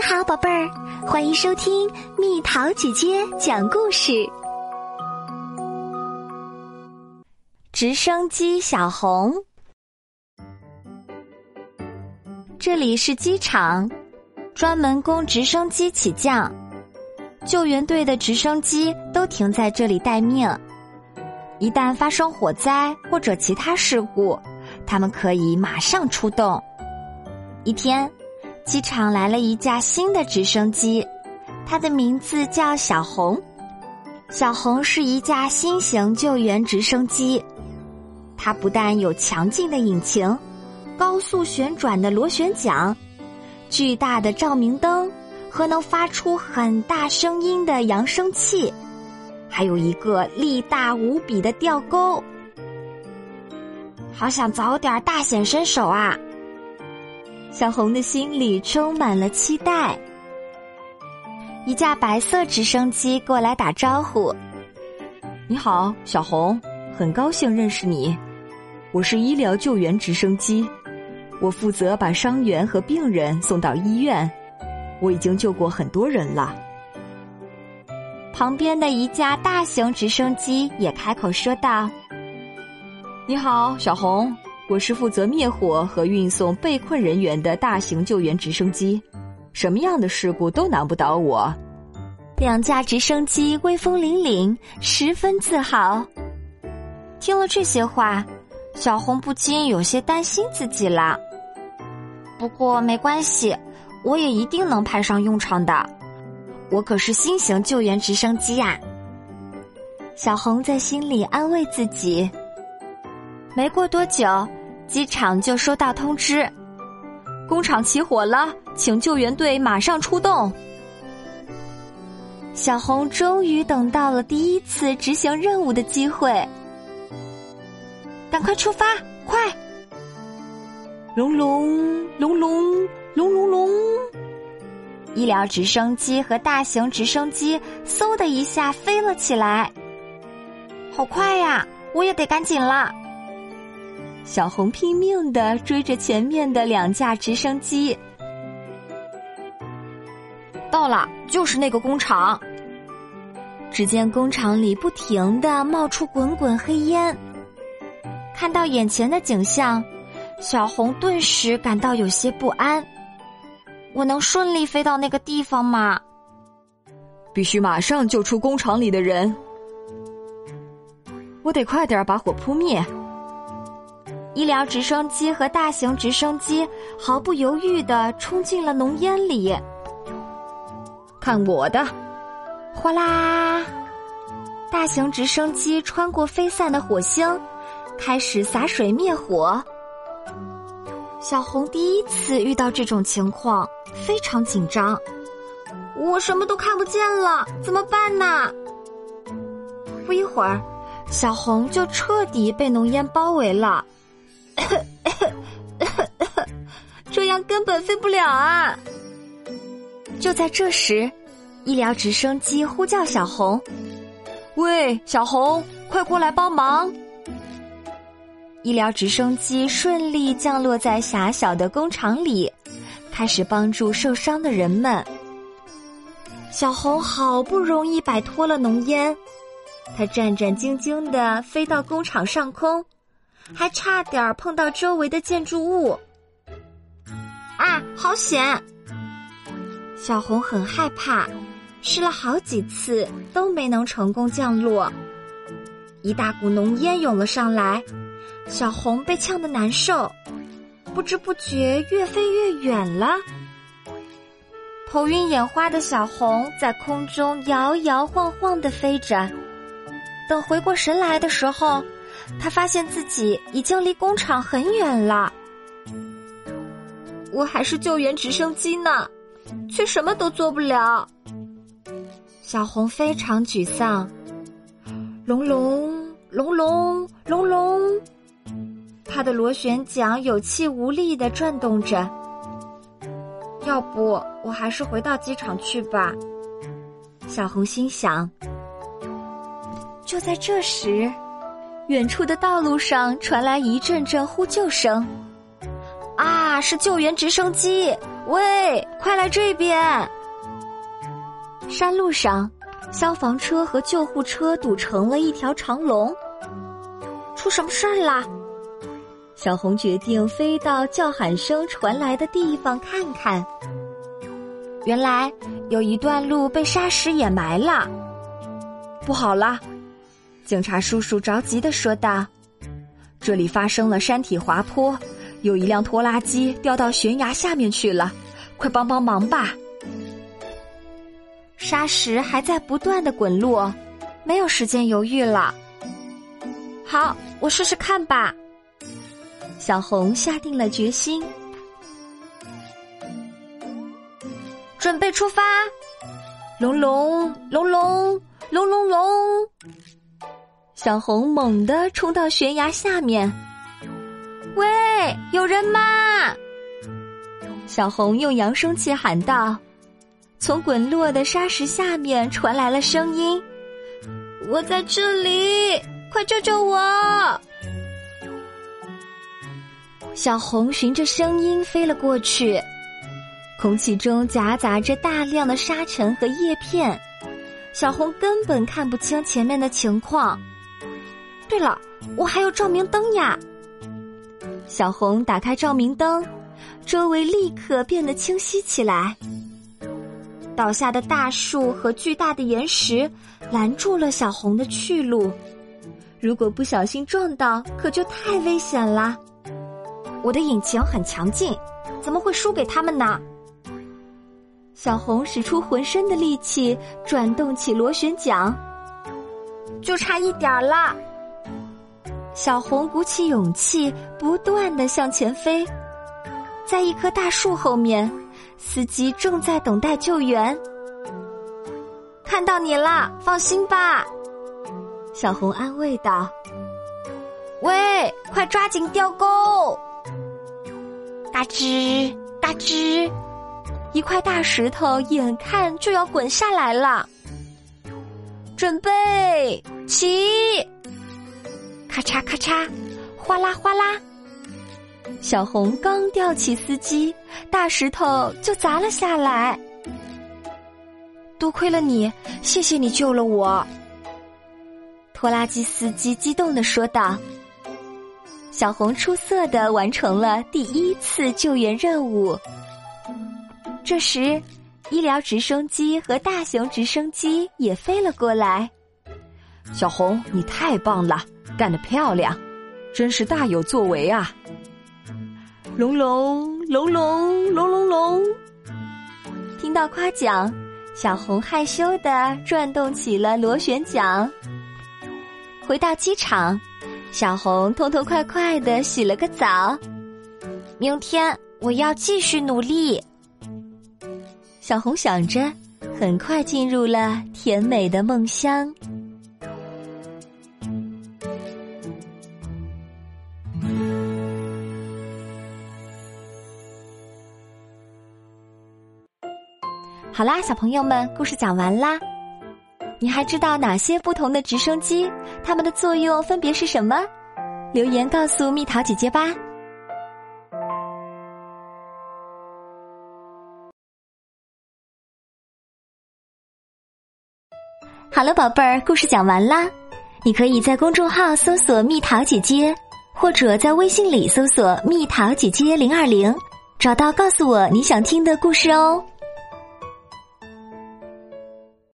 你好，宝贝儿，欢迎收听蜜桃姐姐讲故事。直升机小红，这里是机场，专门供直升机起降。救援队的直升机都停在这里待命。一旦发生火灾或者其他事故，他们可以马上出动。一天。机场来了一架新的直升机，它的名字叫小红。小红是一架新型救援直升机，它不但有强劲的引擎、高速旋转的螺旋桨、巨大的照明灯和能发出很大声音的扬声器，还有一个力大无比的吊钩。好想早点大显身手啊！小红的心里充满了期待。一架白色直升机过来打招呼：“你好，小红，很高兴认识你。我是医疗救援直升机，我负责把伤员和病人送到医院。我已经救过很多人了。”旁边的一架大型直升机也开口说道：“你好，小红。”我是负责灭火和运送被困人员的大型救援直升机，什么样的事故都难不倒我。两架直升机威风凛凛，十分自豪。听了这些话，小红不禁有些担心自己了。不过没关系，我也一定能派上用场的。我可是新型救援直升机呀！小红在心里安慰自己。没过多久。机场就收到通知，工厂起火了，请救援队马上出动。小红终于等到了第一次执行任务的机会，赶快出发，快！隆隆隆隆隆隆隆，医疗直升机和大型直升机嗖的一下飞了起来，好快呀！我也得赶紧了。小红拼命的追着前面的两架直升机，到了，就是那个工厂。只见工厂里不停的冒出滚滚黑烟。看到眼前的景象，小红顿时感到有些不安。我能顺利飞到那个地方吗？必须马上救出工厂里的人。我得快点把火扑灭。医疗直升机和大型直升机毫不犹豫地冲进了浓烟里。看我的！哗啦！大型直升机穿过飞散的火星，开始洒水灭火。小红第一次遇到这种情况，非常紧张。我什么都看不见了，怎么办呢？不一会儿，小红就彻底被浓烟包围了。这样根本飞不了啊！就在这时，医疗直升机呼叫小红：“喂，小红，快过来帮忙！”医疗直升机顺利降落在狭小的工厂里，开始帮助受伤的人们。小红好不容易摆脱了浓烟，她战战兢兢的飞到工厂上空。还差点碰到周围的建筑物，啊，好险！小红很害怕，试了好几次都没能成功降落。一大股浓烟涌了上来，小红被呛得难受，不知不觉越飞越远了。头晕眼花的小红在空中摇摇晃晃的飞着，等回过神来的时候。他发现自己已经离工厂很远了，我还是救援直升机呢，却什么都做不了。小红非常沮丧，隆隆隆隆隆隆，他的螺旋桨有气无力的转动着。要不我还是回到机场去吧，小红心想。就在这时。远处的道路上传来一阵阵呼救声，“啊，是救援直升机！喂，快来这边！山路上，消防车和救护车堵成了一条长龙。出什么事儿啦？小红决定飞到叫喊声传来的地方看看。原来有一段路被沙石掩埋了，不好啦！警察叔叔着急的说道：“这里发生了山体滑坡，有一辆拖拉机掉到悬崖下面去了，快帮帮忙吧！”沙石还在不断的滚落，没有时间犹豫了。好，我试试看吧。小红下定了决心，准备出发！隆隆隆隆隆隆隆！小红猛地冲到悬崖下面。喂，有人吗？小红用扬声器喊道。从滚落的沙石下面传来了声音：“我在这里。”快救救我！小红循着声音飞了过去，空气中夹杂着大量的沙尘和叶片，小红根本看不清前面的情况。对了，我还有照明灯呀！小红打开照明灯，周围立刻变得清晰起来。倒下的大树和巨大的岩石拦住了小红的去路。如果不小心撞到，可就太危险了。我的引擎很强劲，怎么会输给他们呢？小红使出浑身的力气转动起螺旋桨，就差一点了。小红鼓起勇气，不断的向前飞。在一棵大树后面，司机正在等待救援。看到你了，放心吧。小红安慰道：“喂，快抓紧吊钩！”嘎吱嘎吱，一块大石头眼看就要滚下来了。准备起！咔嚓咔嚓，哗啦哗啦。小红刚吊起司机，大石头就砸了下来。多亏了你，谢谢你救了我。拖拉机司机激动的说道：“小红出色的完成了第一次救援任务。”这时，医疗直升机和大型直升机也飞了过来。小红，你太棒了，干得漂亮，真是大有作为啊！隆隆隆隆隆隆隆，听到夸奖，小红害羞的转动起了螺旋桨。回到机场，小红痛痛快快的洗了个澡。明天我要继续努力。小红想着，很快进入了甜美的梦乡。好啦，小朋友们，故事讲完啦。你还知道哪些不同的直升机？它们的作用分别是什么？留言告诉蜜桃姐姐吧。好了，宝贝儿，故事讲完啦。你可以在公众号搜索“蜜桃姐姐”，或者在微信里搜索“蜜桃姐姐零二零”，找到告诉我你想听的故事哦。